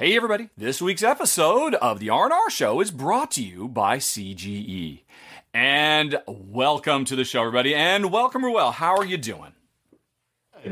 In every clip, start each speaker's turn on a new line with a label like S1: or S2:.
S1: Hey everybody, this week's episode of the R&R Show is brought to you by CGE. And welcome to the show everybody, and welcome Ruel. How are you doing?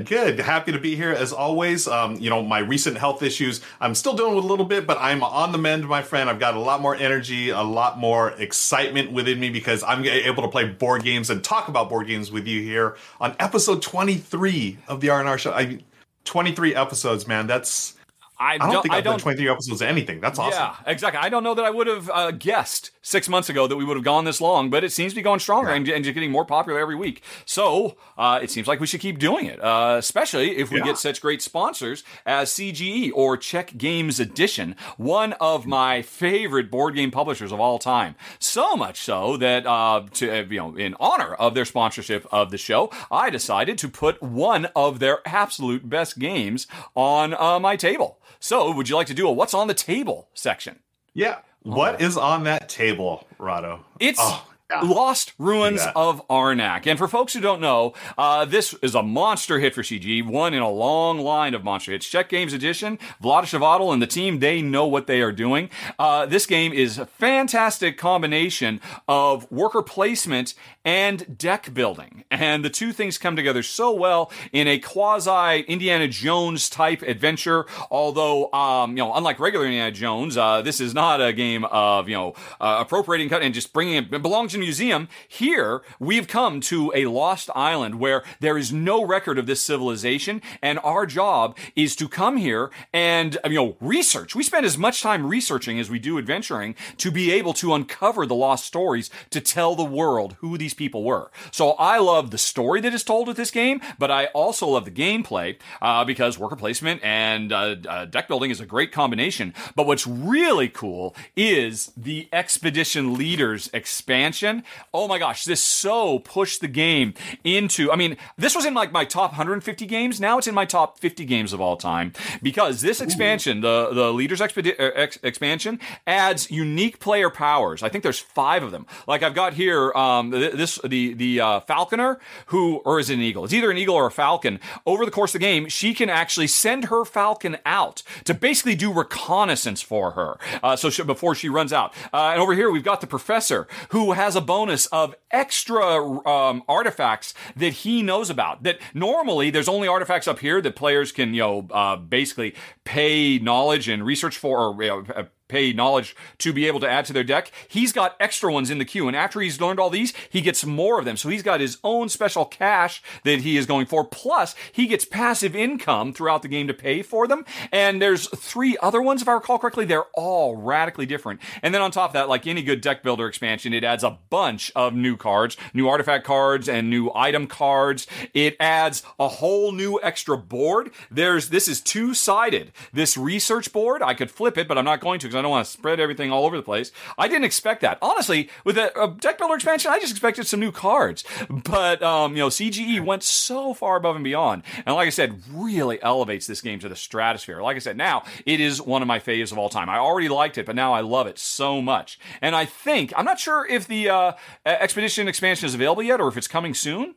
S2: Good. Happy to be here as always. Um, you know, my recent health issues, I'm still dealing with a little bit, but I'm on the mend, my friend. I've got a lot more energy, a lot more excitement within me because I'm able to play board games and talk about board games with you here on episode 23 of the R&R show. I 23 episodes, man. That's I, I don't, don't, think I've I don't, done 23 episodes of anything. That's awesome.
S1: Yeah, exactly. I don't know that I would have uh, guessed six months ago that we would have gone this long, but it seems to be going stronger yeah. and, and, just getting more popular every week. So uh, it seems like we should keep doing it, uh, especially if we yeah. get such great sponsors as CGE or Czech Games Edition, one of my favorite board game publishers of all time. So much so that uh, to uh, you know, in honor of their sponsorship of the show, I decided to put one of their absolute best games on uh, my table. So, would you like to do a what's on the table section?
S2: Yeah. What is on that table, Rahdo?
S1: It's oh, yeah. Lost Ruins of Arnak. And for folks who don't know, uh, this is a monster hit for CG, one in a long line of monster hits. Czech Games Edition, Vlaada and the team, they know what they are doing. Uh, this game is a fantastic combination of worker placement and deck building. And the two things come together so well in a quasi Indiana Jones type adventure. Although, um, you know, unlike regular Indiana Jones, uh, this is not a game of, you know, uh, appropriating cut and just bringing it, it belongs in museum. Here, we've come to a lost island where there is no record of this civilization. And our job is to come here and, you know, research. We spend as much time researching as we do adventuring to be able to uncover the lost stories to tell the world who these people were. So I love the story that is told with this game, but I also love the gameplay uh, because worker placement and uh, uh, deck building is a great combination. But what's really cool is the Expedition Leaders expansion. Oh my gosh, this so pushed the game into. I mean, this was in like my top 150 games. Now it's in my top 50 games of all time because this expansion, Ooh. the the Leaders Expedi- uh, ex- expansion, adds unique player powers. I think there's five of them. Like I've got here, um, this this the the uh, falconer who or is it an eagle? It's either an eagle or a falcon. Over the course of the game, she can actually send her falcon out to basically do reconnaissance for her. Uh, so she, before she runs out, uh, and over here we've got the professor who has a bonus of extra um, artifacts that he knows about. That normally there's only artifacts up here that players can you know uh, basically pay knowledge and research for or know, pay knowledge to be able to add to their deck. He's got extra ones in the queue, and after he's learned all these, he gets more of them. So he's got his own special cache that he is going for. Plus, he gets passive income throughout the game to pay for them. And there's three other ones, if I recall correctly. They're all radically different. And then on top of that, like any good deck builder expansion, it adds a bunch of new cards, new artifact cards, and new item cards. It adds a whole new extra board. There's this is two sided. This research board, I could flip it, but I'm not going to I don't want to spread everything all over the place. I didn't expect that. Honestly, with a, a deck builder expansion, I just expected some new cards. But, um, you know, CGE went so far above and beyond. And like I said, really elevates this game to the stratosphere. Like I said, now it is one of my faves of all time. I already liked it, but now I love it so much. And I think, I'm not sure if the uh, Expedition expansion is available yet or if it's coming soon.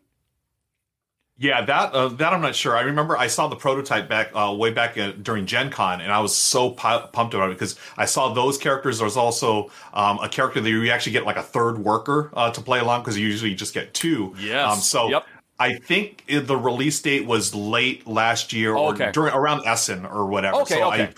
S2: Yeah, that uh, that I'm not sure. I remember I saw the prototype back uh, way back during Gen Con, and I was so pu- pumped about it because I saw those characters. There's also um, a character that you actually get like a third worker uh, to play along because you usually just get two.
S1: Yes. Um,
S2: so
S1: yep.
S2: I think the release date was late last year or okay. during around Essen or whatever.
S1: Okay.
S2: So
S1: okay.
S2: I,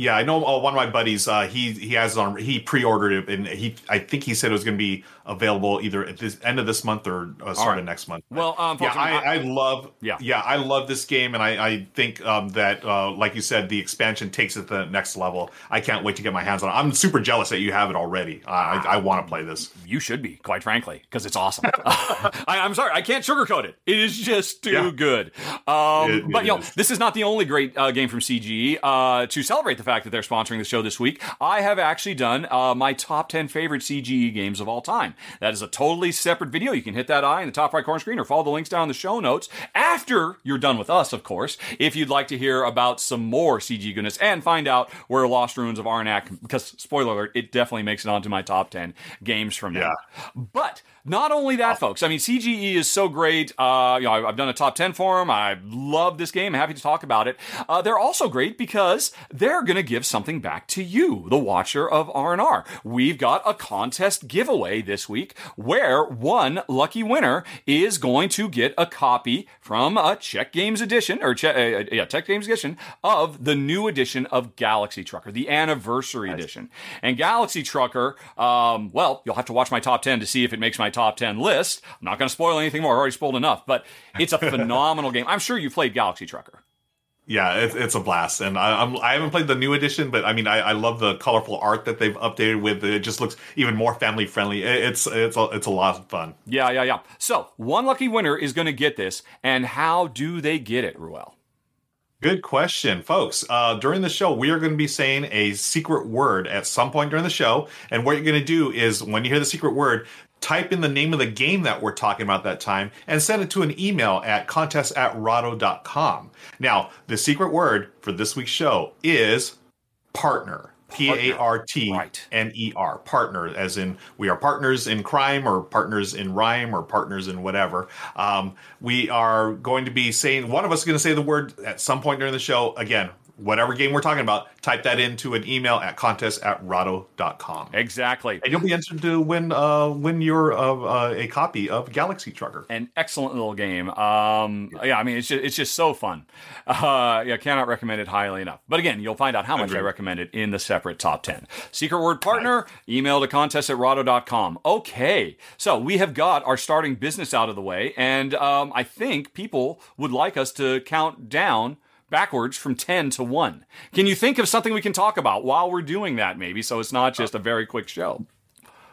S2: Yeah, I know uh, one of my buddies. Uh, he he has on he pre-ordered it, and he I think he said it was going to be available either at the end of this month or uh, start
S1: right.
S2: of next month.
S1: Well, um,
S2: yeah,
S1: I
S2: I, love
S1: Yeah.
S2: yeah I love this game, and I I think um, that uh, like you said, the expansion takes it to the next level. I can't wait to get my hands on it. I'm super jealous that you have it already. I I, I want to play this.
S1: You should be, quite frankly, because it's awesome. I, I'm sorry, I can't sugarcoat it. It is just too
S2: Yeah.
S1: good. Um,
S2: It-
S1: but
S2: it
S1: you know,
S2: is.
S1: this is not the only great uh, game from CGE. Uh, to celebrate the fact that they're sponsoring the show this week, I have actually done uh, my top 10 favorite CGE games of all time. That is a totally separate video. You can hit that eye in the top right corner screen or follow the links down in the show notes after you're done with us, of course, if you'd like to hear about some more CG goodness and find out where Lost Ruins of Arnak, because spoiler alert, it definitely makes it onto my top 10 games from now. But not only that, folks. I mean, CGE is so great. Uh, you know, I've done a top ten for them. I love this game. happy to talk about it. Uh, they're also great because they're going to give something back to you, the watcher of R and R. We've got a contest giveaway this week where one lucky winner is going to get a copy from a Czech Games edition or che- uh, yeah, Czech Games edition of the new edition of Galaxy Trucker, the anniversary edition. And Galaxy Trucker, um, well, you'll have to watch my top 10 to see if it makes my top 10 list. I'm not going to spoil anything more. I already spoiled enough, but it's a phenomenal game. I'm sure you've played Galaxy Trucker.
S2: Yeah, it's, it's a blast, and I, I'm I haven't played the new edition, but I mean I, I love the colorful art that they've updated with. It just looks even more family friendly. It, it's it's a, it's a lot of fun.
S1: Yeah, yeah, yeah. So, one lucky winner is going to get this. And how do they get it, Ruel?
S2: Good question, folks. Uh, during the show, we are going to be saying a secret word at some point during the show. And what you're going to do is when you hear the secret word, type in the name of the game that we're talking about that time and send it to an email at contest at rahdo.com. Now, the secret word for this week's show is partner. P A R T. N E R. Partner, as in we are partners in crime or partners in rhyme or partners in whatever. Um, we are going to be saying, one of us is going to say the word at some point during the show. Again, whatever game we're talking about, type that into an email at contest at rahdo.com.
S1: Exactly.
S2: And you'll be entered to win uh, win your uh, uh, a copy of Galaxy Trucker.
S1: An excellent little game. Um, yeah, I mean, it's just, it's just so fun. Uh, yeah, cannot recommend it highly enough. But again, you'll find out how much I recommend it in the separate top 10. Secret word partner, email to contest at rahdo.com. Okay, so we have got our starting business out of the way, and um, I think people would like us to count down backwards from 10 to 1. Can you think of something we can talk about while we're doing that, maybe, so it's not just a very quick show?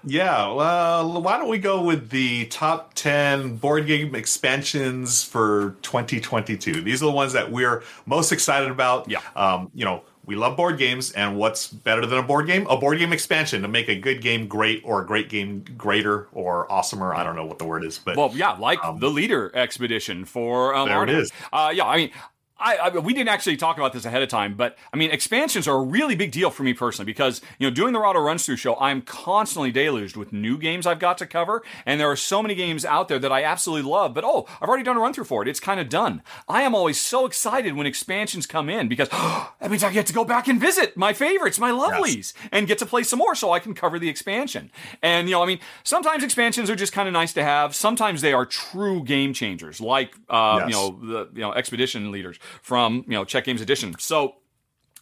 S2: Yeah, well, why don't we go with the top 10 board game expansions for 2022? These are the ones that we're most excited about.
S1: Yeah.
S2: Um, you know, we love board games, and what's better than a board game? A board game expansion to make a good game great or a great game greater or awesomer. I don't know what the word is, but
S1: Well, yeah, like the leader expedition for um,
S2: There it
S1: Arnak.
S2: is.
S1: Uh, yeah, I mean. I, I, we didn't actually talk about this ahead of time, but I mean, expansions are a really big deal for me personally because, you know, doing the Rahdo Runs Through show, I'm constantly deluged with new games I've got to cover. And there are so many games out there that I absolutely love, but oh, I've already done a run through for it. It's kind of done. I am always so excited when expansions come in because that means I get to go back and visit my favorites, my lovelies, and get to play some more so I can cover the expansion. And, you know, I mean, sometimes expansions are just kind of nice to have. Sometimes they are true game changers, like, uh, you know, the you know expedition leaders from you know Czech Games Edition. So.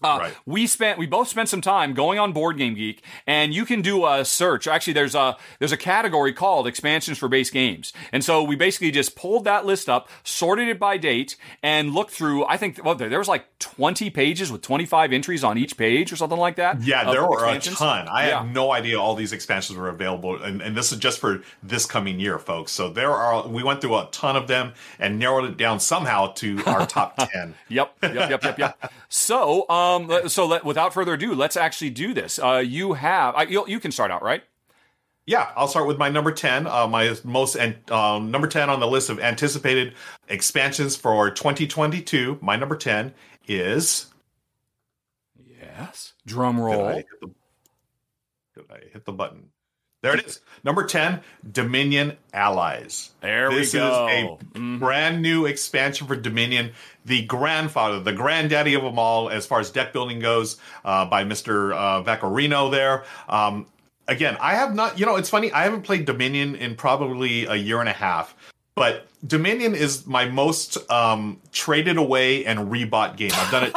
S1: Uh,
S2: Right.
S1: We spent we both spent some time going on Board Game Geek, and you can do a search. Actually, there's a there's a category called expansions for base games, and so we basically just pulled that list up, sorted it by date, and looked through. I think well, there, was like 20 pages with 25 entries on each page or something like that.
S2: Yeah, there were a ton. I
S1: Yeah.
S2: had no idea all these expansions were available, and, and this is just for this coming year, folks. So there are. We went through a ton of them and narrowed it down somehow to our top ten.
S1: Yep, yep, yep, yep, yep. So, um, let- so let, without further ado, let's actually do this. Uh, you have, I, you, you can start out, right?
S2: Yeah, I'll start with my number 10. Uh, my most an- uh, number 10 on the list of anticipated expansions for 2022. My number 10 is.
S1: Yes. Drum
S2: Did I
S1: roll.
S2: hit the, did I hit the button? There it is. Number 10, Dominion Allies.
S1: There we go.
S2: this is a
S1: Mhm.
S2: brand new expansion for Dominion, the grandfather, the granddaddy of them all as far as deck building goes, uh, by Mr. Uh, Vaccarino there. Um, again, I have not, you know, it's funny, I haven't played Dominion in probably a year and a half. But Dominion is my most um, traded away and rebought game. I've done it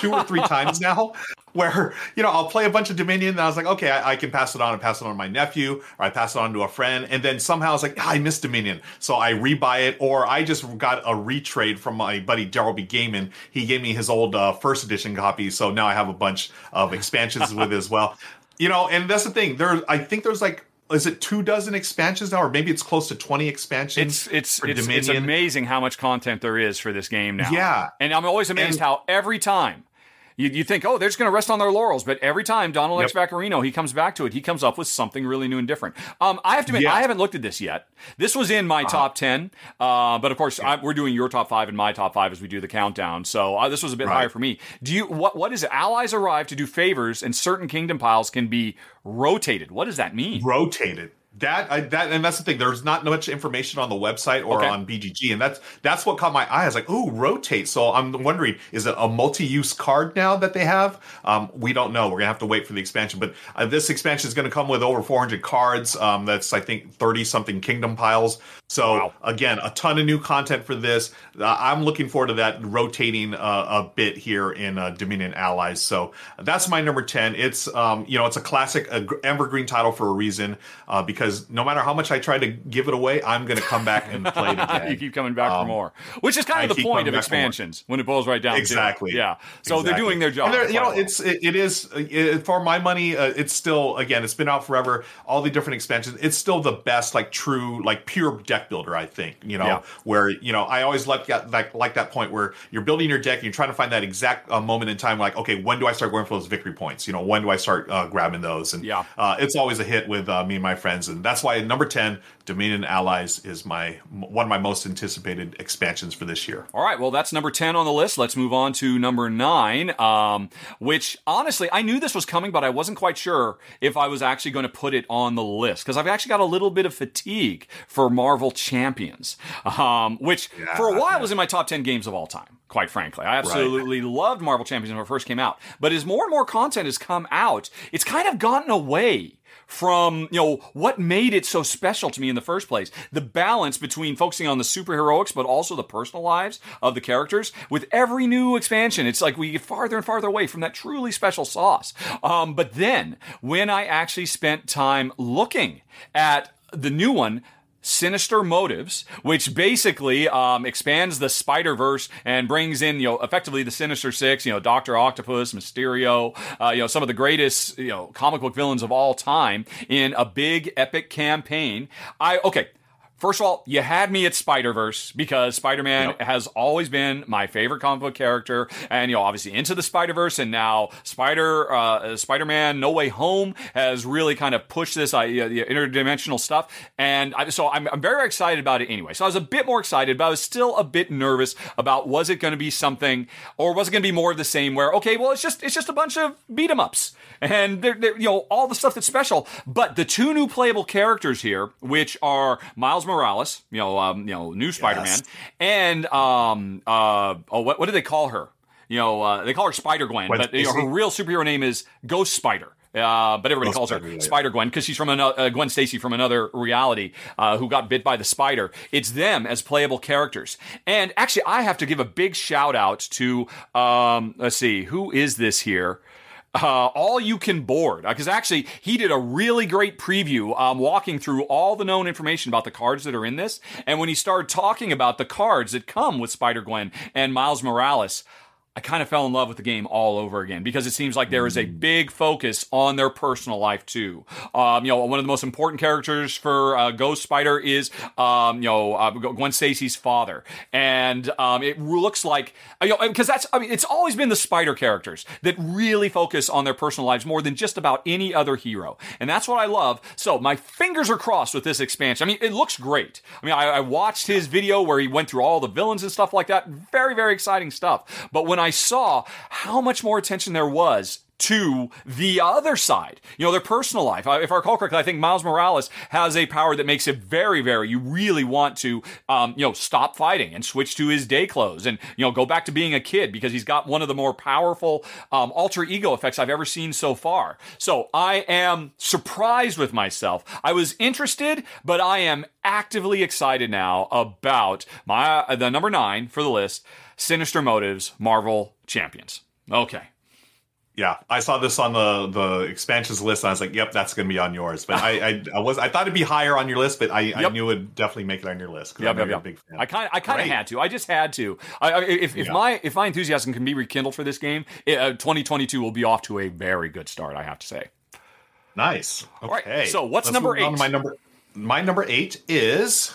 S2: two or three times now. where you know I'll play a bunch of Dominion, and I was like, okay, I, I, can pass it on and pass it on to my nephew, or I pass it on to a friend, and then somehow I was like, ah, I miss Dominion, so I rebuy it, or I just got a retrade from my buddy Daryl B. Gaiman. He gave me his old uh, first edition copy, so now I have a bunch of expansions with it as well. You know, and that's the thing. There, I think there's like is it two dozen expansions now, or maybe it's close to twenty expansions?
S1: It's it's it's, it's, amazing how much content there is for this game now.
S2: Yeah,
S1: and I'm always amazed and, how every time you, you think, oh, they're just going to rest on their laurels. But every time Donald yep. X. Vaccarino, he comes back to it, he comes up with something really new and different. Um, I have to admit, yeah. I haven't looked at this yet. This was in my uh-huh. top 10. Uh, but of course, yeah. I, we're doing your top five and my top five as we do the countdown. So uh, this was a bit right. higher for me. Do you, what, what is it? Allies arrive to do favors and certain kingdom piles can be rotated. What does that mean?
S2: Rotated. That I, that and that's the thing. There's not much information on the website or okay. on BGG, and that's that's what caught my eye. I was like, "Ooh, rotate." So I'm wondering, is it a multi-use card now that they have? Um, we don't know. We're gonna have to wait for the expansion. But uh, this expansion is going to come with over 400 cards. Um, that's I think 30 something kingdom piles. So wow. again, a ton of new content for this. Uh, I'm looking forward to that rotating uh, a bit here in uh, Dominion Allies. So that's my number 10. It's um, you know it's a classic evergreen title for a reason uh, because because no matter how much I try to give it away, I'm going to come back and play it again.
S1: you keep coming back um, for more, which is kind of the point of expansions when it boils right down.
S2: Exactly.
S1: To it. Yeah. So exactly. they're doing their job.
S2: You know, it's it, it is it, for my money. Uh, it's still again, it's been out forever. All the different expansions, it's still the best, like true, like pure deck builder. I think you know yeah. where you know I always like that like, like that point where you're building your deck and you're trying to find that exact uh, moment in time. Like, okay, when do I start going for those victory points? You know, when do I start uh, grabbing those? And
S1: yeah,
S2: uh, it's always a hit with uh, me and my friends, and that's why number 10 dominion allies is my one of my most anticipated expansions for this year
S1: all right well that's number 10 on the list let's move on to number 9 um, which honestly i knew this was coming but i wasn't quite sure if i was actually going to put it on the list because i've actually got a little bit of fatigue for marvel champions um, which yeah, for a while yeah. was in my top 10 games of all time quite frankly. I absolutely right. loved Marvel Champions when it first came out. But as more and more content has come out, it's kind of gotten away from, you know, what made it so special to me in the first place. The balance between focusing on the superheroics, but also the personal lives of the characters. With every new expansion, it's like we get farther and farther away from that truly special sauce. Um, but then, when I actually spent time looking at the new one, Sinister Motives, which basically um, expands the Spider Verse and brings in, you know, effectively the Sinister Six, you know, Doctor Octopus, Mysterio, uh, you know, some of the greatest, you know, comic book villains of all time in a big epic campaign. I okay. First of all, you had me at Spider Verse because Spider Man yep. has always been my favorite comic book character, and you know, obviously into the Spider Verse, and now Spider uh, Spider Man No Way Home has really kind of pushed this uh, the interdimensional stuff, and I, so I'm, I'm very excited about it anyway. So I was a bit more excited, but I was still a bit nervous about was it going to be something, or was it going to be more of the same? Where okay, well, it's just it's just a bunch of beat 'em ups, and they're, they're, you know all the stuff that's special, but the two new playable characters here, which are Miles Morales, you know, um, you know, new Spider-Man, yes. and um, uh, oh, what, what do they call her? You know, uh, they call her Spider Gwen, but you know, her real superhero name is Ghost Spider. Uh, but everybody Ghost calls her Spider, Spider Gwen because she's from another uh, Gwen Stacy from another reality uh, who got bit by the spider. It's them as playable characters. And actually, I have to give a big shout out to um, let's see, who is this here? Uh, all you can board. Because uh, actually he did a really great preview um, walking through all the known information about the cards that are in this. And when he started talking about the cards that come with spider-gwen and miles morales I kind of fell in love with the game all over again because it seems like there is a mm. big focus on their personal life too. Um, you know, one of the most important characters for uh, Ghost Spider is, um, you know, uh, Gwen Stacy's father, and um, it looks like you know because that's I mean it's always been the Spider characters that really focus on their personal lives more than just about any other hero, and that's what I love. So my fingers are crossed with this expansion. I mean, it looks great. I mean, I, I watched his video where he went through all the villains and stuff like that. Very very exciting stuff. But when I I saw how much more attention there was to the other side, you know, their personal life. If I recall correctly, I think Miles Morales has a power that makes it very, very, you really want to, um, you know, stop fighting and switch to his day clothes and, you know, go back to being a kid because he's got one of the more powerful um, alter ego effects I've ever seen so far. So I am surprised with myself. I was interested, but I am actively excited now about my, the number nine for the list Sinister Motives Marvel Champions. Okay.
S2: Yeah, I saw this on the the expansions list, and I was like, "Yep, that's going to be on yours." But I, I, I was I thought it'd be higher on your list, but I, yep. I knew it'd definitely make it on your list.
S1: Yep, yep, yep. big fan. I kind I kind of had to. I just had to. I, if if yeah. my if my enthusiasm can be rekindled for this game, it, uh, 2022 will be off to a very good start. I have to say.
S2: Nice. Okay.
S1: So what's Let's number eight?
S2: my number my number eight is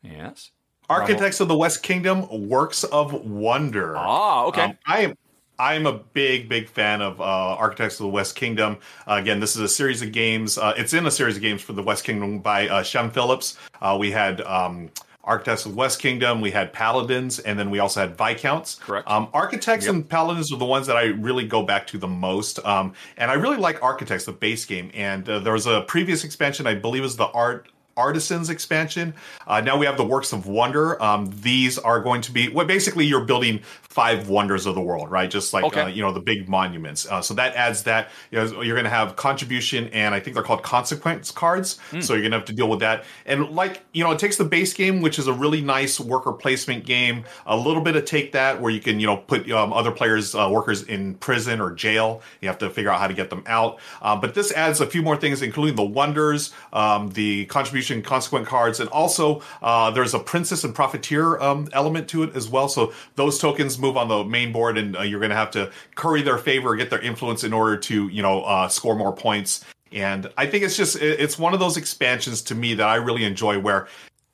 S1: yes.
S2: Architects of the West Kingdom Works of Wonder.
S1: Ah, okay. Um,
S2: I am I'm a big, big fan of uh, Architects of the West Kingdom. Uh, again, this is a series of games. Uh, it's in a series of games for the West Kingdom by uh, Shem Phillips. Uh, we had um, Architects of the West Kingdom, we had Paladins, and then we also had Viscounts.
S1: Correct.
S2: Um, Architects yep. and Paladins are the ones that I really go back to the most. Um, and I really like Architects, the base game. And uh, there was a previous expansion, I believe, was the Art Artisans expansion. Uh, now we have the Works of Wonder. Um, these are going to be well, basically you're building five wonders of the world, right? Just like okay. uh, you know the big monuments. Uh, so that adds that. You know, you're going to have contribution, and I think they're called consequence cards. Mm. So you're going to have to deal with that. And like you know, it takes the base game, which is a really nice worker placement game, a little bit of take that where you can you know put um, other players uh, workers in prison or jail. You have to figure out how to get them out. Uh, but this adds a few more things, including the wonders, um, the contribution consequent cards, and also uh, there's a princess and profiteer um, element to it as well. So those tokens move on the main board, and uh, you're going to have to curry their favor, get their influence in order to you know uh, score more points. And I think it's just it's one of those expansions to me that I really enjoy, where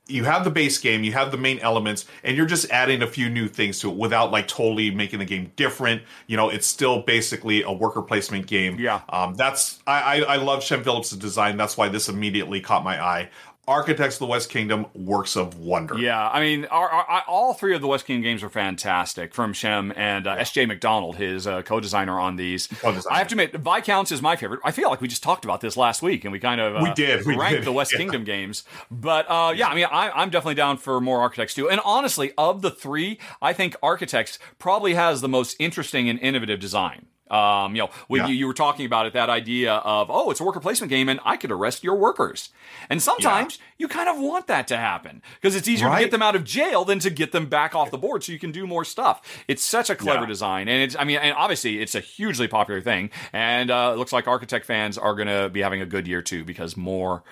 S2: you have the base game, you have the main elements, and you're just adding a few new things to it without like totally making the game different. You know, it's still basically a worker placement game.
S1: Yeah.
S2: Um, that's I, I, I love Shem Phillips' design. That's why this immediately caught my eye. Architects of the West Kingdom, works of wonder.
S1: Yeah, I mean, our, our, all three of the West Kingdom games are fantastic from Shem and uh, S.J. McDonald, his uh, co-designer on these. Co-designer. I have to admit, Viscounts is my favorite. I feel like we just talked about this last week, and we kind of uh,
S2: we did we
S1: ranked
S2: did.
S1: the West yeah. Kingdom games. But uh, yeah, I mean, I, I'm definitely down for more Architects too. And honestly, of the three, I think Architects probably has the most interesting and innovative design. Um, you know, when yeah. you, you were talking about it, that idea of, oh, it's a worker placement game and I could arrest your workers. And sometimes yeah. you kind of want that to happen because it's easier right? to get them out of jail than to get them back off the board so you can do more stuff. It's such a clever yeah. design. And it's, I mean, and obviously it's a hugely popular thing. And uh, it looks like Architect fans are going to be having a good year too because more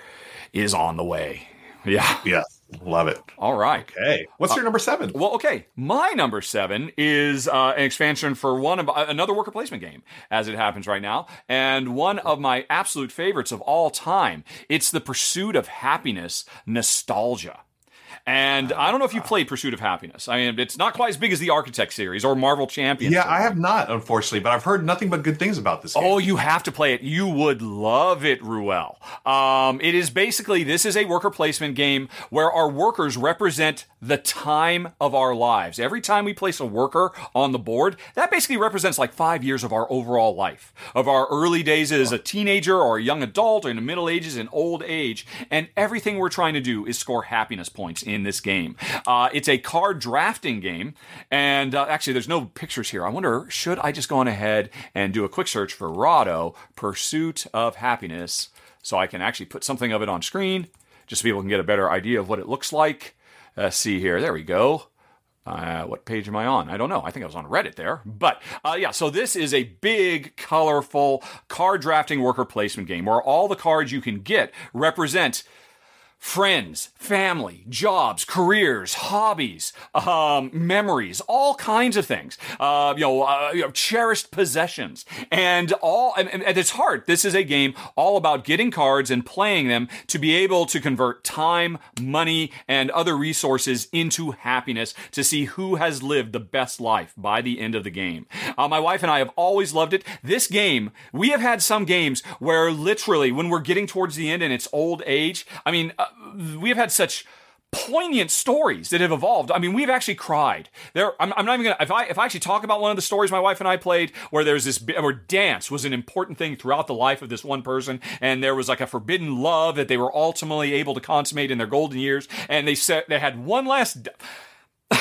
S1: is on the way. Yeah.
S2: Yeah. Love it.
S1: All right.
S2: Okay. What's your uh, number seven?
S1: Well, okay. My number seven is uh, an expansion for one of uh, another worker placement game, as it happens right now, and one of my absolute favorites of all time. It's the Pursuit of Happiness Nostalgia. And I don't know if you played Pursuit of Happiness. I mean, it's not quite as big as the Architect series or Marvel Champions.
S2: Yeah, I have not, unfortunately, but I've heard nothing but good things about this. Game.
S1: Oh, you have to play it. You would love it, Ruel. Um, it is basically this is a worker placement game where our workers represent the time of our lives. Every time we place a worker on the board, that basically represents like five years of our overall life, of our early days as a teenager or a young adult, or in the middle ages and old age, and everything we're trying to do is score happiness points in this game. Uh, it's a card drafting game, and uh, actually, there's no pictures here. I wonder, should I just go on ahead and do a quick search for Rahdo Pursuit of Happiness so I can actually put something of it on screen, just so people can get a better idea of what it looks like. Let's see here. There we go. Uh, what page am I on? I don't know. I think I was on Reddit there. But uh, yeah, so this is a big, colorful card drafting worker placement game where all the cards you can get represent friends, family, jobs, careers, hobbies, um, memories, all kinds of things. Uh, you, know, uh, you know, cherished possessions, and all. And, at its heart, this is a game all about getting cards and playing them to be able to convert time, money, and other resources into happiness to see who has lived the best life by the end of the game. Uh, my wife and I have always loved it. This game, we have had some games where literally, when we're getting towards the end and it's old age, I mean. Uh, we have had such poignant stories that have evolved. I mean, we've actually cried. There, I'm, I'm, not even gonna. If I if I actually talk about one of the stories my wife and I played, where there's this, where dance was an important thing throughout the life of this one person, and there was like a forbidden love that they were ultimately able to consummate in their golden years, and they said they had one last.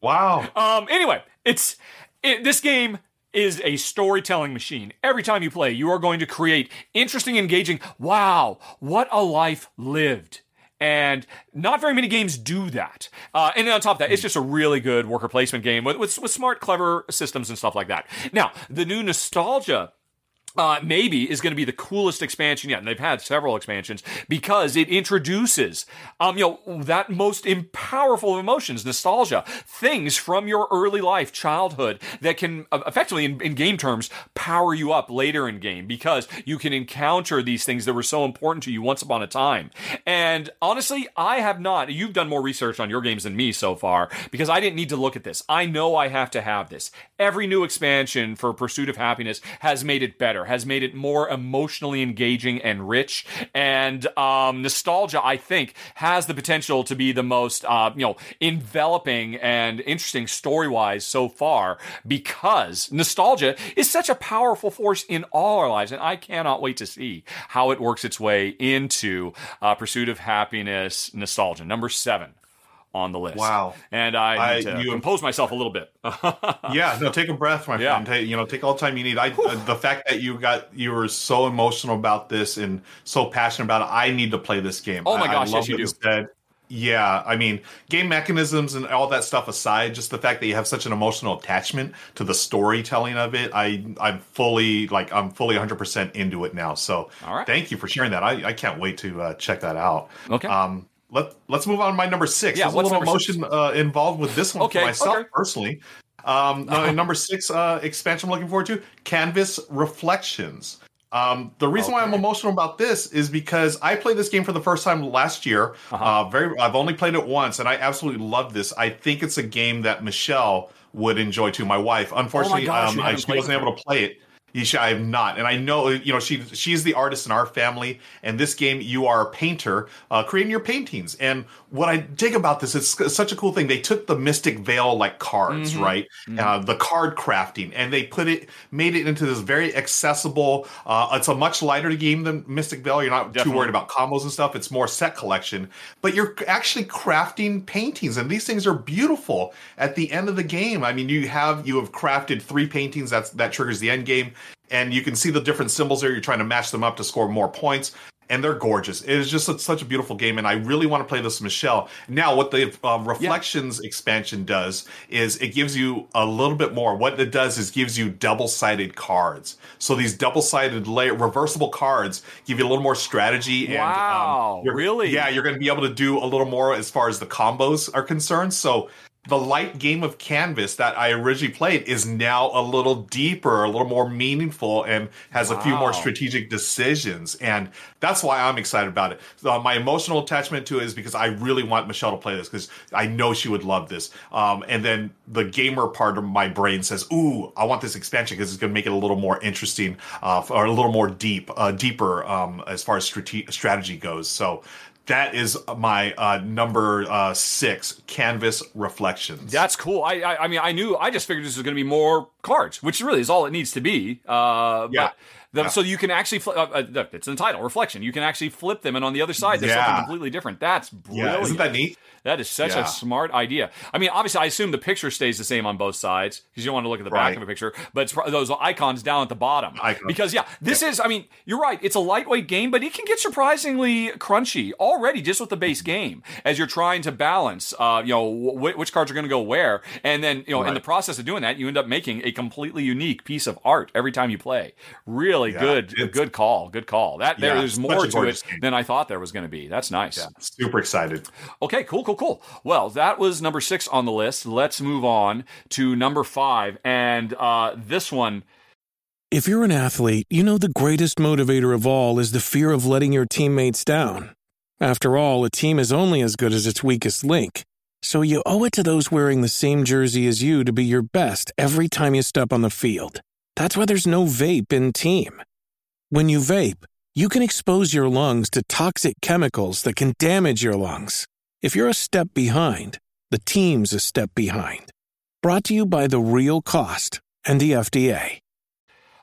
S2: wow.
S1: Um. Anyway, it's it, this game is a storytelling machine. Every time you play, you are going to create interesting, engaging, wow, what a life lived. And not very many games do that. Uh, and on top of that, it's just a really good worker placement game with, with, with smart, clever systems and stuff like that. Now, the new nostalgia uh, maybe is going to be the coolest expansion yet. And they've had several expansions because it introduces, um, you know, that most powerful of emotions, nostalgia, things from your early life, childhood that can uh, effectively, in, in, game terms, power you up later in game because you can encounter these things that were so important to you once upon a time. And honestly, I have not. You've done more research on your games than me so far because I didn't need to look at this. I know I have to have this. Every new expansion for Pursuit of Happiness has made it better has made it more emotionally engaging and rich. And um, nostalgia, I think, has the potential to be the most, uh, you know, enveloping and interesting story wise so far because nostalgia is such a powerful force in all our lives. And I cannot wait to see how it works its way into uh, Pursuit of Happiness nostalgia. Number seven on the list.
S2: Wow.
S1: And I I, to you, impose myself a little bit.
S2: yeah, no, take a breath, my yeah. friend. Take, you know, take all the time you need. I uh, the fact that you got you were so emotional about this and so passionate about it. I need to play this game.
S1: Oh my gosh,
S2: I love
S1: yes, you do.
S2: Said. Yeah, I mean, game mechanisms and all that stuff aside, just the fact that you have such an emotional attachment to the storytelling of it, I I'm fully like I'm fully 100% into it now. So, all right. thank you for sharing that. I, I can't wait to uh, check that out.
S1: Okay.
S2: Um, let let's move on to my number six.
S1: Yeah,
S2: There's a little emotion uh, involved with this one
S1: okay,
S2: for myself
S1: okay.
S2: personally. Um, uh-huh. number six uh, expansion I'm looking forward to: Canvas Reflections. Um, the reason okay. why I'm emotional about this is because I played this game for the first time last year. Uh-huh. Uh, very, I've only played it once, and I absolutely love this. I think it's a game that Michelle would enjoy too. My wife, unfortunately,
S1: oh my gosh,
S2: um, she wasn't able to play it. I am not, and I know you know she she's the artist in our family. And this game, you are a painter, uh, creating your paintings. And what I dig about this, it's such a cool thing. They took the Mystic Vale like cards, mm-hmm. right? Mm-hmm. Uh, the card crafting, and they put it, made it into this very accessible. Uh, it's a much lighter game than Mystic Vale. You're not Definitely. too worried about combos and stuff. It's more set collection, but you're actually crafting paintings, and these things are beautiful. At the end of the game, I mean, you have you have crafted three paintings. That's that triggers the end game and you can see the different symbols there. You're trying to match them up to score more points, and they're gorgeous. It is just a, such a beautiful game, and I really want to play this Michelle. Now, what the um, Reflections yeah. expansion does is it gives you a little bit more. What it does is gives you double sided cards. So these double sided layer reversible cards give you a little more strategy. And,
S1: wow,
S2: um,
S1: really?
S2: Yeah, you're going to be able to do a little more as far as the combos are concerned. So the light game of canvas that I originally played is now a little deeper, a little more meaningful, and has wow. a few more strategic decisions. And that's why I'm excited about it. Uh, my emotional attachment to it is because I really want Michelle to play this because I know she would love this. Um, and then the gamer part of my brain says, "Ooh, I want this expansion because it's going to make it a little more interesting uh, or a little more deep, uh, deeper um, as far as strate- strategy goes." So that is my uh, number uh, six canvas reflections.
S1: That's cool. I, I, I mean I knew I just figured this was going to be more cards, which really is all it needs to be. Uh,
S2: yeah.
S1: The,
S2: yeah.
S1: So you can actually, fl- uh, uh, it's in the title, reflection. You can actually flip them, and on the other side, there's yeah. something completely different. That's brilliant.
S2: Yeah, isn't that neat?
S1: That is such yeah. a smart idea. I mean, obviously, I assume the picture stays the same on both sides because you don't want to look at the right. back of a picture, but those icons down at the bottom.
S2: Icons.
S1: Because, yeah, this yeah. is, I mean, you're right. It's a lightweight game, but it can get surprisingly crunchy already just with the base game as you're trying to balance, uh, you know, wh- which cards are going to go where. And then, you know, right. in the process of doing that, you end up making a completely unique piece of art every time you play. Really yeah, good, good call. Good call. That there, There's more to it game. than I thought there was going to be. That's nice.
S2: super excited.
S1: Okay, cool, cool, cool. Well, that was number six on the list. Let's move on to number five. And uh, this one.
S3: If you're an athlete, you know the greatest motivator of all is the fear of letting your teammates down. After all, a team is only as good as its weakest link. So you owe it to those wearing the same jersey as you to be your best every time you step on the field. That's why there's no vape in team. When you vape, you can expose your lungs to toxic chemicals that can damage your lungs. If you're a step behind, the team's a step behind. Brought to you by The Real Cost and the FDA.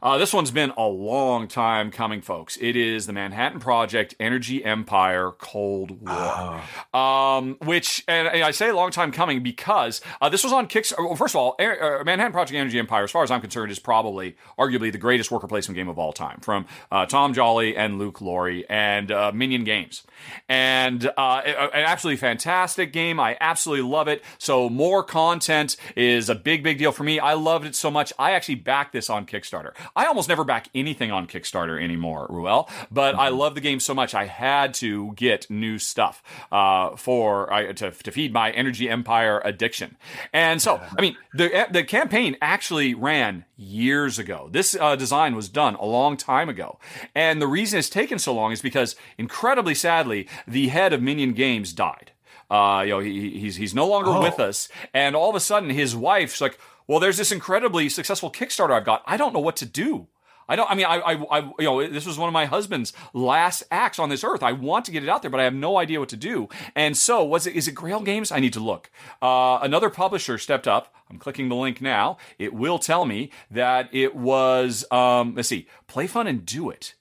S1: Uh, this one's been a long time coming, folks. It is the Manhattan Project Energy Empire Cold War. Oh. Um, which, and, and, I say a long time coming because uh, this was on Kickstarter. Well, first of all, uh, Manhattan Project Energy Empire, as far as I'm concerned, is probably arguably the greatest worker placement game of all time from uh, Tom Jolly and Luke Laurie and uh, Minion Games. And uh, an absolutely fantastic game. I absolutely love it. So, more content is a big, big deal for me. I loved it so much. I actually backed this on Kickstarter. I almost never back anything on Kickstarter anymore, Ruel, but mm-hmm. I love the game so much I had to get new stuff uh, for uh, to, to feed my Energy Empire addiction. And so, I mean, the the campaign actually ran years ago. This uh, design was done a long time ago, and the reason it's taken so long is because, incredibly sadly, the head of Minion Games died. Uh, you know, he, he's he's no longer oh. with us, and all of a sudden, his wife's like, "Well, there's this incredibly successful Kickstarter I've got. I don't know what to do." I don't. I mean, I, I, I, you know, this was one of my husband's last acts on this earth. I want to get it out there, but I have no idea what to do. And so, was it? Is it Grail Games? I need to look. Uh, another publisher stepped up. I'm clicking the link now. It will tell me that it was. Um, let's see, Play Fun and Do It.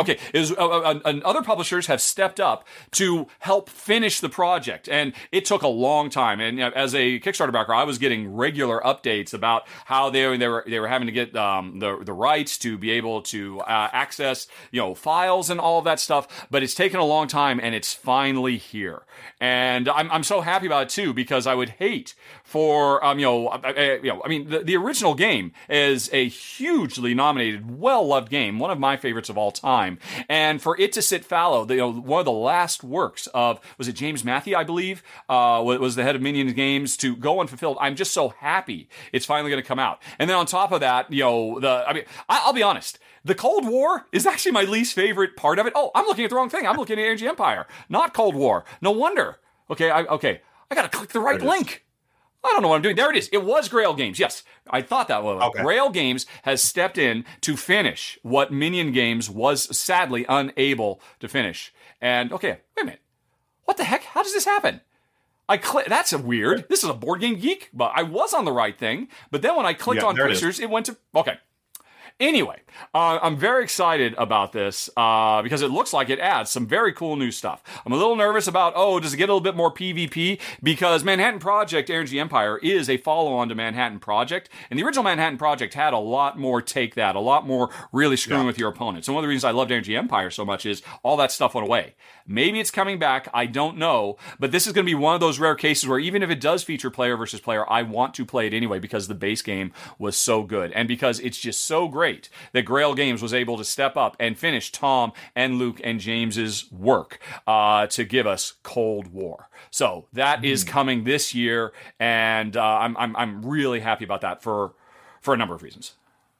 S1: Okay. Is, uh, uh, uh, other publishers have stepped up to help finish the project, and it took a long time. And you know, as a Kickstarter backer, I was getting regular updates about how they, they were they were having to get um, the the rights to be able to uh, access you know files and all of that stuff. But it's taken a long time, and it's finally here. And I'm I'm so happy about it too because I would hate for um, you know, uh, uh, you know, I mean, the, the original game is a hugely nominated, well loved game, one of my favorites of all time, and for it to sit fallow, the, you know, one of the last works of was it James Mathe, I believe, uh, was the head of Minions Games to go unfulfilled. I'm just so happy it's finally going to come out, and then on top of that, you know, the I mean, I, I'll be honest. The Cold War is actually my least favorite part of it. Oh, I'm looking at the wrong thing. I'm looking at Energy Empire, not Cold War. No wonder. Okay, I, okay, I gotta click the right link. I don't know what I'm doing. There it is. It was Grail Games. Yes, I thought that was. Okay. Grail Games has stepped in to finish what Minion Games was sadly unable to finish. And okay, wait a minute. What the heck? How does this happen? I click. That's a weird. This is a board game geek, but I was on the right thing. But then when I clicked yeah, on pictures, it, it went to okay. Anyway, uh, I'm very excited about this uh, because it looks like it adds some very cool new stuff. I'm a little nervous about, oh, does it get a little bit more PvP? Because Manhattan Project Energy Empire is a follow on to Manhattan Project. And the original Manhattan Project had a lot more take that, a lot more really screwing yeah. with your opponents. And one of the reasons I loved Energy Empire so much is all that stuff went away. Maybe it's coming back. I don't know. But this is going to be one of those rare cases where even if it does feature player versus player, I want to play it anyway because the base game was so good. And because it's just so great great that Grail Games was able to step up and finish Tom and Luke and James's work uh, to give us Cold War. So that mm. is hmm. coming this year, and uh, I'm, I'm I'm really happy about that for for a number of reasons.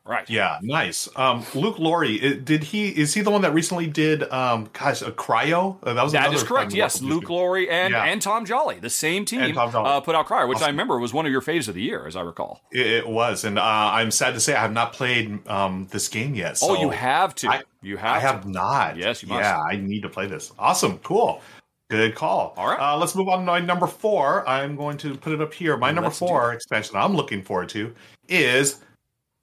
S1: Right.
S2: Yeah. Nice. Um, Luke Laurie, did he? Is he the one that recently did? Um, gosh, a cryo.
S1: Uh, that was that is correct. Yes, Luke Laurie and yeah. and Tom Jolly, the same team, uh, put out Cryo, which awesome. I remember was one of your faves of the year, as I recall.
S2: It, it was, and uh, I'm sad to say I have not played um, this game yet.
S1: So oh, you have to. I, you have.
S2: I have not.
S1: Yes, you must.
S2: Yeah, I need to play this. Awesome. Cool. Good call.
S1: All right.
S2: Uh, let's move on to my number four. I'm going to put it up here. My number four expansion I'm looking forward to is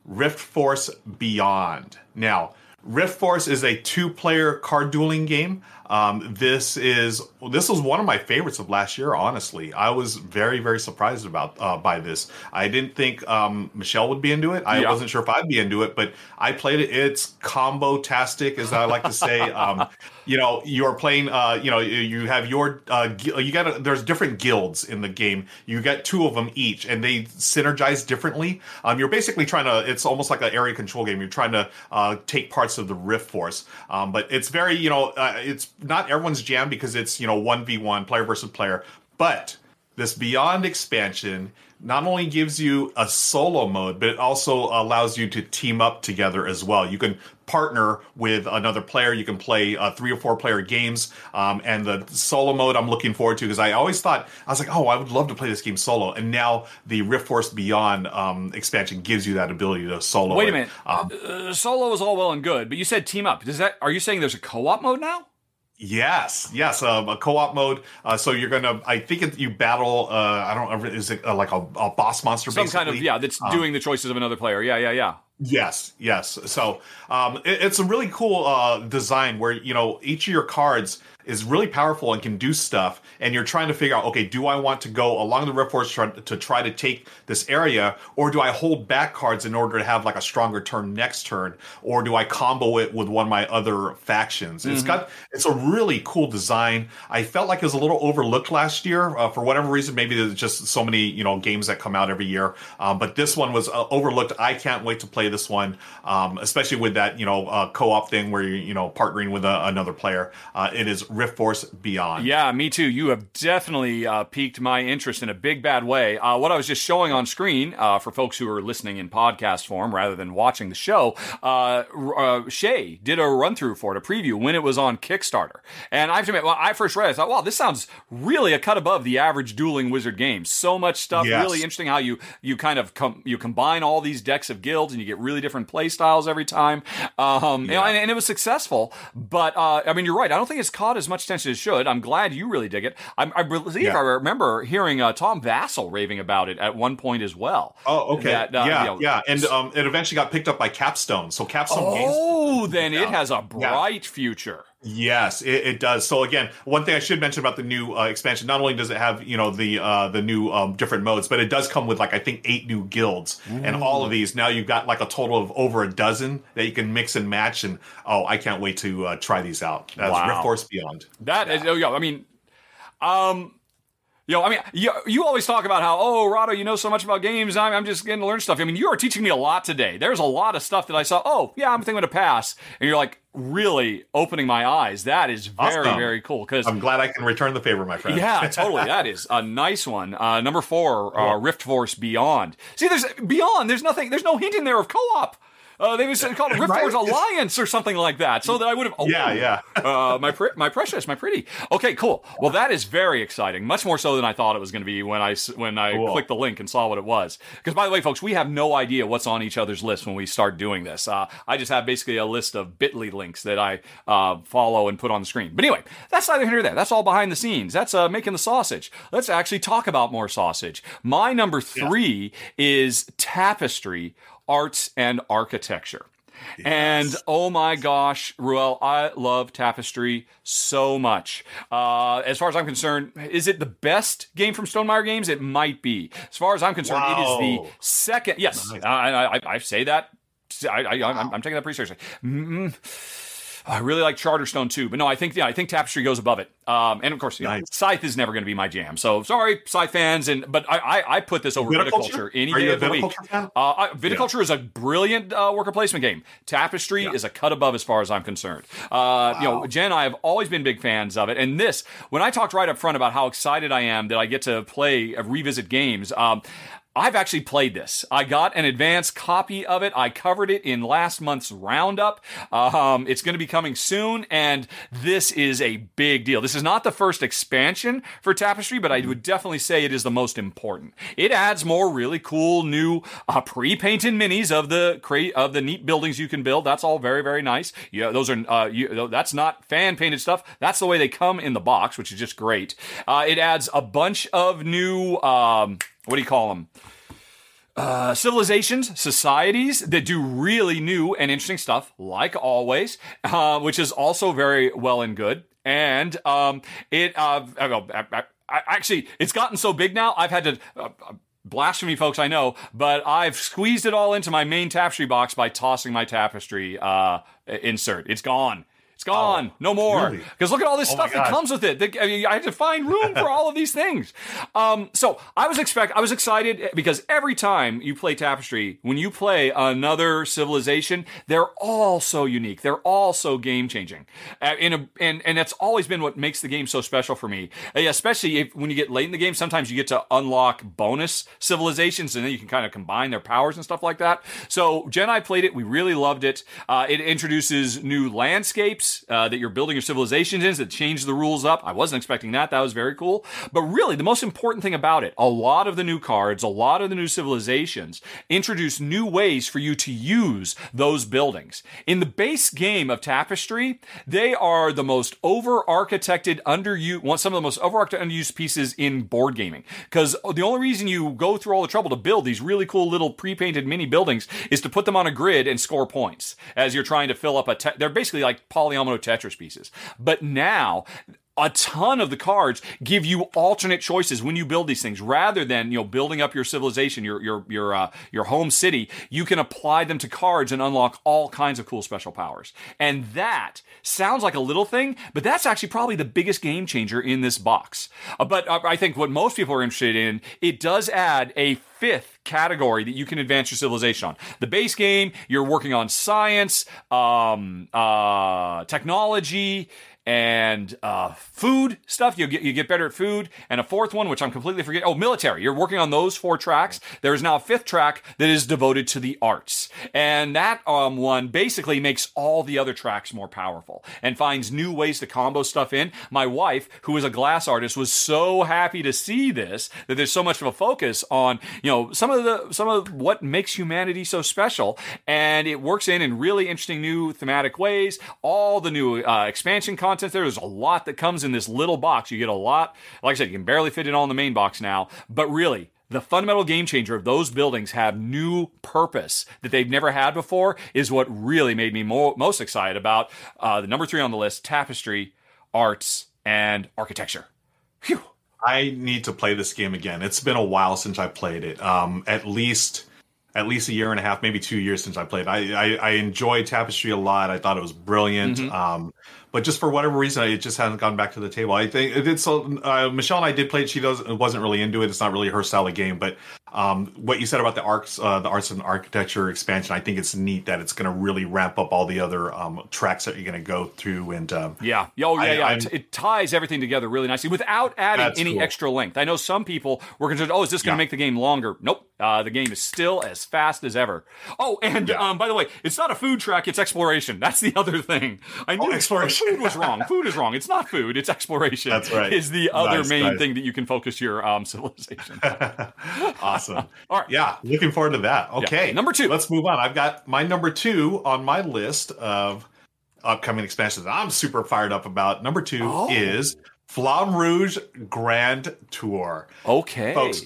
S2: Rift Force Beyond. Now, Rift Force is a two-player card dueling game. Um, this is this was one of my favorites of last year. Honestly, I was very very surprised about uh, by this. I didn't think um, Michelle would be into it. I yeah. wasn't sure if I'd be into it, but I played it. It's combo tastic, as I like to say. um, you know, you're playing. Uh, you know, you have your uh, you got there's different guilds in the game. You get two of them each, and they synergize differently. Um, you're basically trying to. It's almost like an area control game. You're trying to uh, take parts of the Rift Force, um, but it's very you know uh, it's not everyone's jam because it's you know one v one player versus player, but this Beyond expansion not only gives you a solo mode, but it also allows you to team up together as well. You can partner with another player. You can play uh, three or four player games. Um, and the solo mode I'm looking forward to because I always thought, I was like, oh, I would love to play this game solo. And now the Rift Force Beyond um, expansion gives you that ability to solo.
S1: Wait a minute. Um, uh, solo is all well and good, but you said team up. Does that, are you saying there's a co op mode now?
S2: Yes, yes, um, a co-op mode. Uh, so you're gonna, I think it, you battle. Uh, I don't. Know, is it uh, like a, a, boss monster?
S1: Some basically? kind of yeah. That's um, doing the choices of another player. Yeah, yeah, yeah.
S2: Yes, yes. So um, it, it's a really cool uh, design where you know each of your cards is really powerful and can do stuff and you're trying to figure out okay do i want to go along the rift force to try to take this area or do i hold back cards in order to have like a stronger turn next turn or do i combo it with one of my other factions? Mm-hmm. it's got it's a really cool design. I felt like it was a little overlooked last year uh, for whatever reason maybe there's just so many you know games that come out every year um, but this one was uh, overlooked. I can't wait to play this one um, especially with that you know uh, co-op thing where you're you know partnering with a, another player. Uh, it is Rift Force Beyond.
S1: Yeah, me too. You have definitely uh, piqued my interest in a big bad way. Uh, what I was just showing on screen uh, for folks who are listening in podcast form rather than watching the show, uh, uh, Shay did a run through for it, a preview when it was on Kickstarter. And I have to admit, when I first read it, I thought, wow, this sounds really a cut above the average dueling wizard game. So much stuff, yes. really interesting how you you kind of com- you combine all these decks of guilds and you get really different play styles every time. Um, yeah. and, and, it was successful. But uh, I mean, you're right. I don't think it's caught as much attention as it should. I'm glad you really dig it. I, I believe yeah. I remember hearing uh, Tom Vasel raving about it at one point as well.
S2: Oh, okay. That, uh, yeah, you know, yeah. And um, it eventually got picked up by Capstone. So Capstone
S1: oh, Games. then it has a bright yeah. future.
S2: Yes, it, it, does. So again, one thing I should mention about the new uh, expansion: not only does it have you know the uh, the new um, different modes, but it does come with like I think eight new guilds, Ooh. and all of these now you've got like a total of over a dozen that you can mix and match. And oh, I can't wait to uh, try these out. That's wow. Rift Force Beyond.
S1: That yeah. is, oh yeah, I mean, um, Yo, I mean, you, you always talk about how, oh, Rahdo, you know so much about games. I'm, I'm just getting to learn stuff. I mean, you are teaching me a lot today. There's a lot of stuff that I saw. Oh, yeah, I'm thinking to pass. And you're like, really opening my eyes. That is very, awesome. very cool. Because
S2: I'm glad I can return the favor, my friend.
S1: Yeah, totally. that is a nice one. Uh, number four, uh, Rift Force Beyond. See, there's Beyond. There's nothing, there's no hint in there of co op. Uh, they was called Rift right? Alliance or something like that, so that I would have.
S2: Oh, yeah, yeah.
S1: uh, my my precious, my pretty. Okay, cool. Well, that is very exciting. Much more so than I thought it was going to be when I when I cool. clicked the link and saw what it was. Because by the way, folks, we have no idea what's on each other's list when we start doing this. Uh, I just have basically a list of Bitly links that I uh, follow and put on the screen. But anyway, that's neither here nor there. That's all behind the scenes. That's uh, making the sausage. Let's actually talk about more sausage. My number three yeah. is Tapestry arts and architecture. Yes. And oh my gosh, Ruel, I love Tapestry so much. Uh, as far as I'm concerned, is it the best game from Stonemaier Games? It might be. As far as I'm concerned, wow. it is the second. Yes, nice. I, I, I, say that. I, am taking that pretty seriously. Mm-hmm. I really like Charterstone too, but no, I think yeah, I think Tapestry goes above it. Um, and of course, you know, Scythe is never going to be my jam. So sorry, Scythe fans, and but I I, I put this over Viticulture, Viticulture any Are day of the week. Uh, I, Viticulture yeah. is a brilliant uh, worker placement game. Tapestry yeah. is a cut above as far as I'm concerned. Uh, wow. You know, Jen, and I have always been big fans of it, and this when I talked right up front about how excited I am that I get to play uh, revisit games. Um, I've actually played this. I got an advanced copy of it. I covered it in last month's roundup. Um, it's going to be coming soon, and this is a big deal. This is not the first expansion for Tapestry, but I would definitely say it is the most important. It adds more really cool new uh, pre-painted minis of the of the neat buildings you can build. That's all very very nice. Yeah, those are uh, you, that's not fan painted stuff. That's the way they come in the box, which is just great. Uh, it adds a bunch of new. Um, what do you call them? Uh, civilizations, societies that do really new and interesting stuff, like always, uh, which is also very well and good. And um, it, uh, I, I, I, actually, it's gotten so big now. I've had to. Uh, uh, blasphemy, folks, I know, but I've squeezed it all into my main tapestry box by tossing my tapestry uh, insert. It's gone gone. Oh, no more. Because really? look at all this oh stuff that comes with it. I, mean, I had to find room for all of these things. Um, so I was expect I was excited because every time you play Tapestry, when you play another civilization, they're all so unique. They're all so game changing. Uh, and and that's always been what makes the game so special for me. Uh, especially if, when you get late in the game, sometimes you get to unlock bonus civilizations, and then you can kind of combine their powers and stuff like that. So Jen I played it. We really loved it. Uh, it introduces new landscapes uh, that you're building your civilizations in that change the rules up. I wasn't expecting that. That was very cool. But really, the most important thing about it, a lot of the new cards, a lot of the new civilizations introduce new ways for you to use those buildings. In the base game of Tapestry, they are the most over architected, underused, some of the most over architected, underused pieces in board gaming. Because the only reason you go through all the trouble to build these really cool little pre painted mini buildings is to put them on a grid and score points as you're trying to fill up a. Te- they're basically like polyomino Tetris pieces. But now a ton of the cards give you alternate choices when you build these things. Rather than you know building up your civilization your your your uh, your home city you can apply them to cards and unlock all kinds of cool special powers. And that sounds like a little thing but that's actually probably the biggest game changer in this box. Uh, but uh, i think what most people are interested in it does add a fifth category that you can advance your civilization on. The base game, you're working on science, um, uh, technology, and uh, food stuff. You get you get better at food, and a fourth one, which I'm completely forgetting. Oh, military. You're working on those four tracks. There is now a fifth track that is devoted to the arts, and that um, one basically makes all the other tracks more powerful and finds new ways to combo stuff in. My wife, who is a glass artist, was so happy to see this that there's so much of a focus on you know some of the some of what makes humanity so special, and it works in in really interesting new thematic ways. All the new uh, expansion content content there. There's a lot that comes in this little box. You get a lot. Like I said, you can barely fit it all in the main box now. But really, the fundamental game changer of those buildings have new purpose that they've never had before is what really made me mo- most excited about uh, the number three on the list tapestry arts and architecture Phew.
S2: i need to play this game again it's been a while since i played it um, at least at least a year and a half maybe two years since i played I, I, I enjoyed tapestry a lot i thought it was brilliant mm-hmm. um, but just for whatever reason, it just hasn't gone back to the table. I think it did. So uh, Michelle and I did play it. She does wasn't really into it. It's not really her style of game. But um, what you said about the arcs, uh, the arts and architecture expansion, I think it's neat that it's going to really ramp up all the other um, tracks that you're going to go through. And um,
S1: yeah, oh yeah, I, yeah. it ties everything together really nicely without adding any cool. extra length. I know some people were concerned. Oh, is this going to yeah. make the game longer? Nope. Uh, the game is still as fast as ever. Oh, and yeah. um, by the way, it's not a food track; it's exploration. That's the other thing. I
S2: knew oh, exploration.
S1: food was wrong. food is wrong. It's not food; it's exploration.
S2: That's right.
S1: Is the other nice, main nice. thing that you can focus your um, civilization.
S2: awesome. All right. Yeah, looking forward to that. Okay,
S1: yeah. number two.
S2: Let's move on. I've got my number two on my list of upcoming expansions. I'm super fired up about. Number two oh. is Flamme Rouge Grand Tour.
S1: Okay,
S2: folks.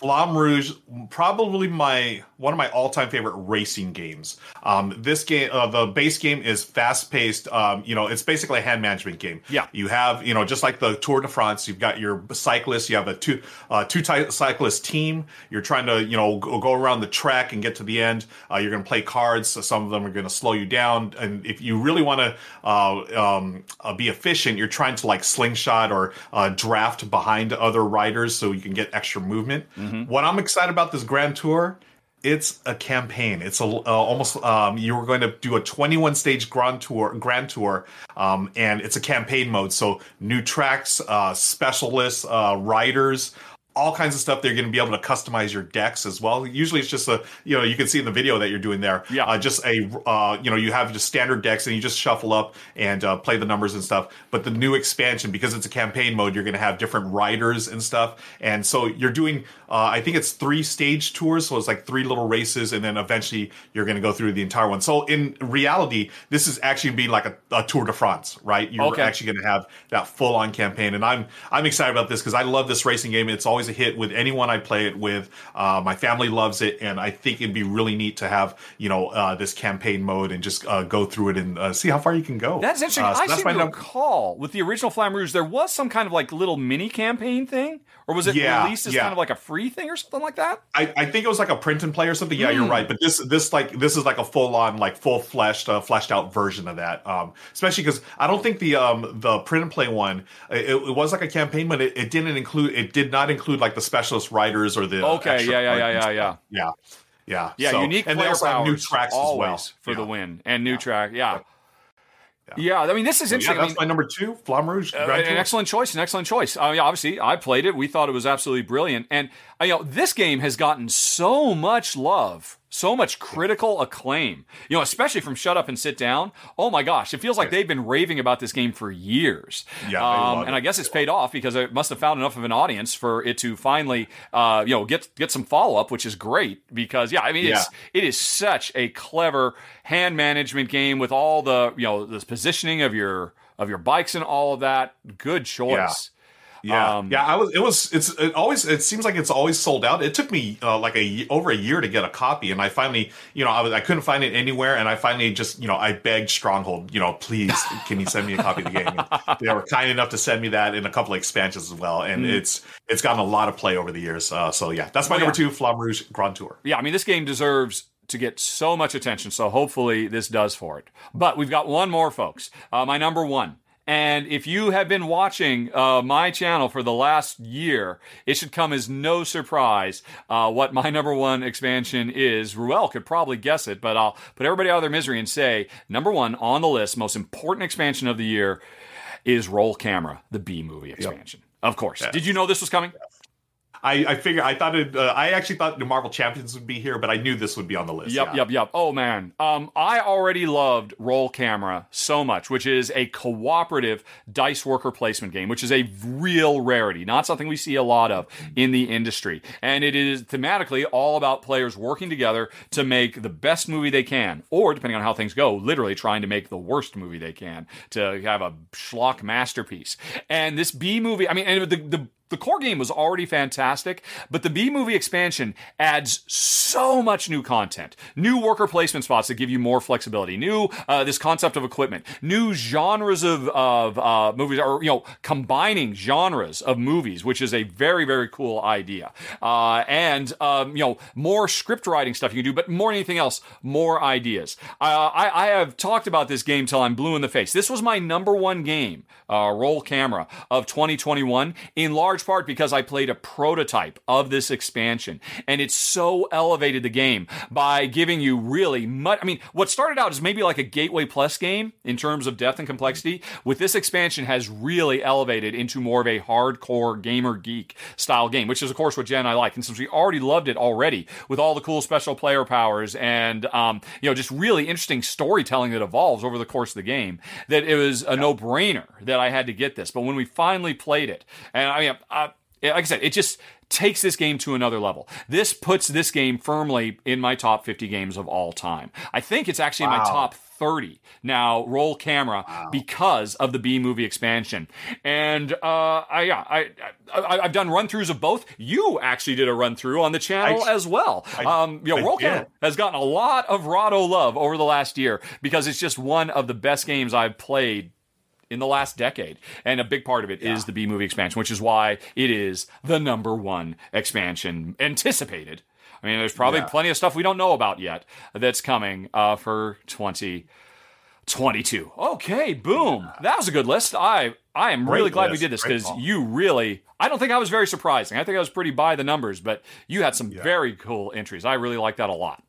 S2: Flamme Rouge, probably my one of my all-time favorite racing games. Um, this game, uh, the base game is fast-paced. Um, you know, it's basically a hand management game.
S1: Yeah,
S2: you have you know just like the Tour de France, you've got your cyclists. You have a two uh, two cyclist team. You're trying to you know go, go around the track and get to the end. Uh, you're going to play cards. So some of them are going to slow you down, and if you really want to uh, um, uh, be efficient, you're trying to like slingshot or uh, draft behind other riders so you can get extra movement. Mm-hmm. What I'm excited about this Grand Tour it's a campaign. It's a uh, almost um, you were going to do a 21 stage grand tour, grand tour, um, and it's a campaign mode. So new tracks, uh, specialists, uh, riders, all kinds of stuff. They're going to be able to customize your decks as well. Usually, it's just a you know you can see in the video that you're doing there.
S1: Yeah,
S2: uh, just a uh, you know you have just standard decks and you just shuffle up and uh, play the numbers and stuff. But the new expansion, because it's a campaign mode, you're going to have different riders and stuff. And so you're doing uh, I think it's three stage tours, so it's like three little races, and then eventually you're going to go through the entire one. So in reality, this is actually be like a, a, Tour de France, right? You're okay. actually going to have that full on campaign, and I'm I'm excited about this because I love this racing game. It's always a hit with anyone I play it with. Uh, my family loves it, and I think it'd be really neat to have you know uh, this campaign mode and just uh, go through it and uh, see how far you can go.
S1: That's interesting. Uh, so I that's seem to recall with the original Flamme Rouge, there was some kind of like little mini campaign thing, or was it yeah, released as yeah. kind of like a free free thing or something like that?
S2: I, I think it was like a print and play or something. Yeah, mm. you're hmm. right. But this this like this is like a full on like full fleshed uh, fleshed out version of that. Um, especially because I don't think the um the print and play one it, it was like a campaign, but it, it, didn't include it did not include like the specialist writers or the
S1: okay yeah yeah yeah yeah yeah
S2: yeah yeah
S1: yeah so, unique and they also have
S2: new tracks
S1: as
S2: well
S1: for yeah. the win and new yeah. track yeah. Yeah. yeah, I mean, this is interesting.
S2: Yeah, that's
S1: I
S2: mean, my number two, Flamme Rouge. Uh,
S1: an excellent choice, an excellent choice. I mean, obviously, I played it. We thought it was absolutely brilliant. And uh, you know, this game has gotten so much love so much critical acclaim, you know, especially from Shut Up and Sit Down. Oh my gosh, it feels like they've been raving about this game for years.
S2: Yeah,
S1: um, and I guess it's paid off because it must have found enough of an audience for it to finally, uh, you know, get get some follow up, which is great because yeah, I mean, it's it is such a clever hand management game with all the you know the positioning of your of your bikes and all of that. Good choice.
S2: Yeah,
S1: Um,
S2: yeah. I was. It was. It's it always. It seems like it's always sold out. It took me uh, like a over a year to get a copy, and I finally, you know, I was I couldn't find it anywhere, and I finally just, you know, I begged Stronghold, you know, please, can you send me a copy of the game? And they were kind enough to send me that in a couple of expansions as well, and it's it's gotten a lot of play over the years. Uh, so yeah, that's my
S1: Well,
S2: number two, Flamme Rouge Grand Tour.
S1: yeah, I mean, this game deserves to get so much attention. So hopefully this does for it. But we've got one more, folks. Uh, my number one. And if you have been watching uh, my channel for the last year, it should come as no surprise uh, what my number one expansion is. Ruel could probably guess it, but I'll put everybody out of their misery and say number one on the list, most important expansion of the year is Roll Camera, the B movie expansion. Of course. Did you know this was coming?
S2: I, I figure I thought it. Uh, I actually thought the Marvel Champions would be here, but I knew this would be on the list.
S1: Yep,
S2: yeah.
S1: yep, yep. Oh man, um, I already loved Roll Camera so much, which is a cooperative dice worker placement game, which is a real rarity, not something we see a lot of in the industry. And it is thematically all about players working together to make the best movie they can, or depending on how things go, literally trying to make the worst movie they can to have a schlock masterpiece. And this B movie, I mean, and the the the core game was already fantastic, but the B movie expansion adds so much new content, new worker placement spots that give you more flexibility, new uh, this concept of equipment, new genres of of uh, movies, or you know, combining genres of movies, which is a very very cool idea, uh, and um, you know, more script writing stuff you can do, but more than anything else, more ideas. Uh, I, I have talked about this game till I'm blue in the face. This was my number one game, uh, roll camera of 2021, in large part because I played a prototype of this expansion, and it so elevated the game by giving you really much. I mean, what started out as maybe like a Gateway Plus game in terms of depth and complexity, with this expansion has really elevated into more of a hardcore gamer geek style game, which is of course what Jen and I like. And since we already loved it already with all the cool special player powers and um, you know just really interesting storytelling that evolves over the course of the game, that it was a no brainer that I had to get this. But when we finally played it, and I mean, uh, like I said, it just takes this game to another level. This puts this game firmly in my top 50 games of all time. I think it's actually in my top 30 now roll camera because of the B movie expansion. And uh, I, yeah, I, I, I've done run throughs of both. You actually did a run through on the channel
S2: I-
S1: as well. um, you know,
S2: I
S1: roll
S2: did.
S1: camera has gotten a lot of Rahdo love over the last year because it's just one of the best games I've played in the last decade. And a big part of it is the B movie expansion, which is why it is the number one expansion anticipated. I mean, there's probably
S2: Yeah.
S1: plenty of stuff we don't know about yet that's coming uh, for 2022. Okay, boom. That was a good list. I I am really
S2: Great
S1: glad we did this because you really. I don't think I was very surprising. I think I was pretty by the numbers, but you had some very cool entries. I really like that a lot.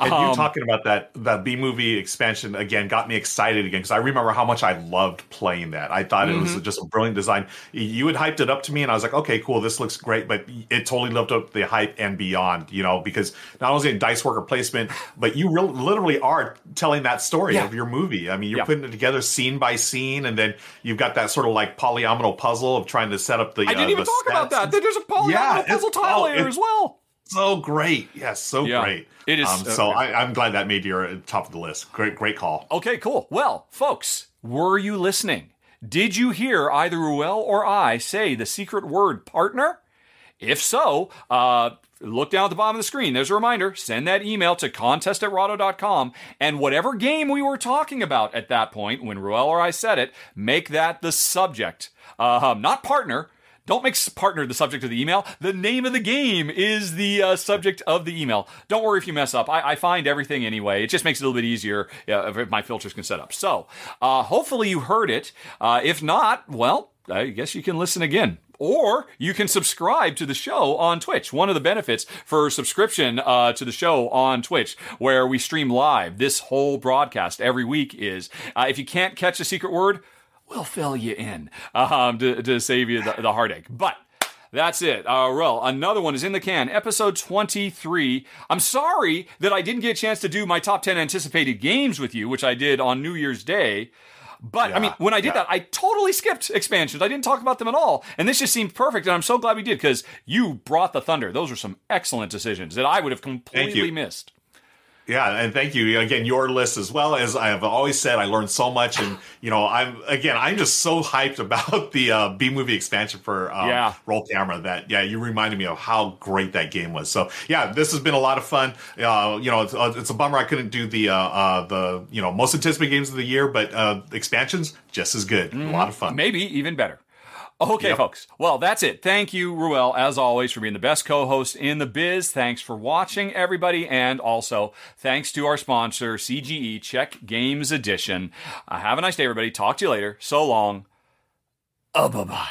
S2: And
S1: Um,
S2: you talking about that that B movie expansion again got me excited again because I remember how much I loved playing that. I thought it
S1: Mm-hmm.
S2: was just a brilliant design. You had hyped it up to me, and I was like, okay, cool, this looks great. But it totally lived up the hype and beyond. You know, because not only in dice worker placement, but you real literally are telling that story
S1: Yeah.
S2: of your movie. I mean, you're
S1: Yeah.
S2: putting it together scene by scene, and then you've got that sort of like polyomino puzzle of trying to set up the.
S1: I didn't
S2: uh,
S1: even talk about that. There's a polygonal
S2: Yeah,
S1: puzzle tile
S2: oh,
S1: layer as well.
S2: So great. Yes, so
S1: Yeah,
S2: great.
S1: it is,
S2: Um,
S1: uh,
S2: so I, I'm glad that made your uh, top of the list. Great, great call.
S1: Okay, cool. Well, folks, were you listening? Did you hear either Ruel or I say the secret word partner? If so, uh, look down at the bottom of the screen. There's a reminder. Send that email to contest at rahdo.com. And whatever game we were talking about at that point, when Ruel or I said it, make that the subject. Uh, not partner. Don't make partner the subject of the email. The name of the game is the uh, subject of the email. Don't worry if you mess up. I, I find everything anyway. It just makes it a little bit easier uh, if my filters can set up. So, uh, hopefully you heard it. Uh, if not, well, I guess you can listen again. Or you can subscribe to the show on Twitch. One of the benefits for subscription uh, to the show on Twitch, where we stream live this whole broadcast every week, is uh, if you can't catch a secret word, we'll fill you in um, to, to save you the, the heartache. But That's it. Uh, well, another one is in the can. Episode 23. I'm sorry that I didn't get a chance to do my top 10 anticipated games with you, which I did on New Year's Day. But I mean, when I did
S2: yeah.
S1: that, I totally skipped expansions. I didn't talk about them at all. And this just seemed perfect. And I'm so glad we did because you brought the thunder. Those were some excellent decisions that I would have completely missed.
S2: Yeah, and thank you again. Your list, as well as I have always said, I learned so much, and you know, I'm again, I'm just so hyped about the uh, B movie expansion for um,
S1: Yeah.
S2: Roll Camera. That yeah, you reminded me of how great that game was. So yeah, this has been a lot of fun. Uh, you know, it's, uh, it's a bummer I couldn't do the uh, uh, the you know most anticipated games of the year, but uh, expansions just as good. A lot of fun.
S1: Maybe even better. Okay,
S2: Yep.
S1: folks. Well, that's it. Thank you, Ruel, as always, for being the best co host in the biz. Thanks for watching, everybody. And also, thanks to our sponsor, CGE Czech Games Edition. Uh, have a nice day, everybody. Talk to you later. So long. Uh, bye bye.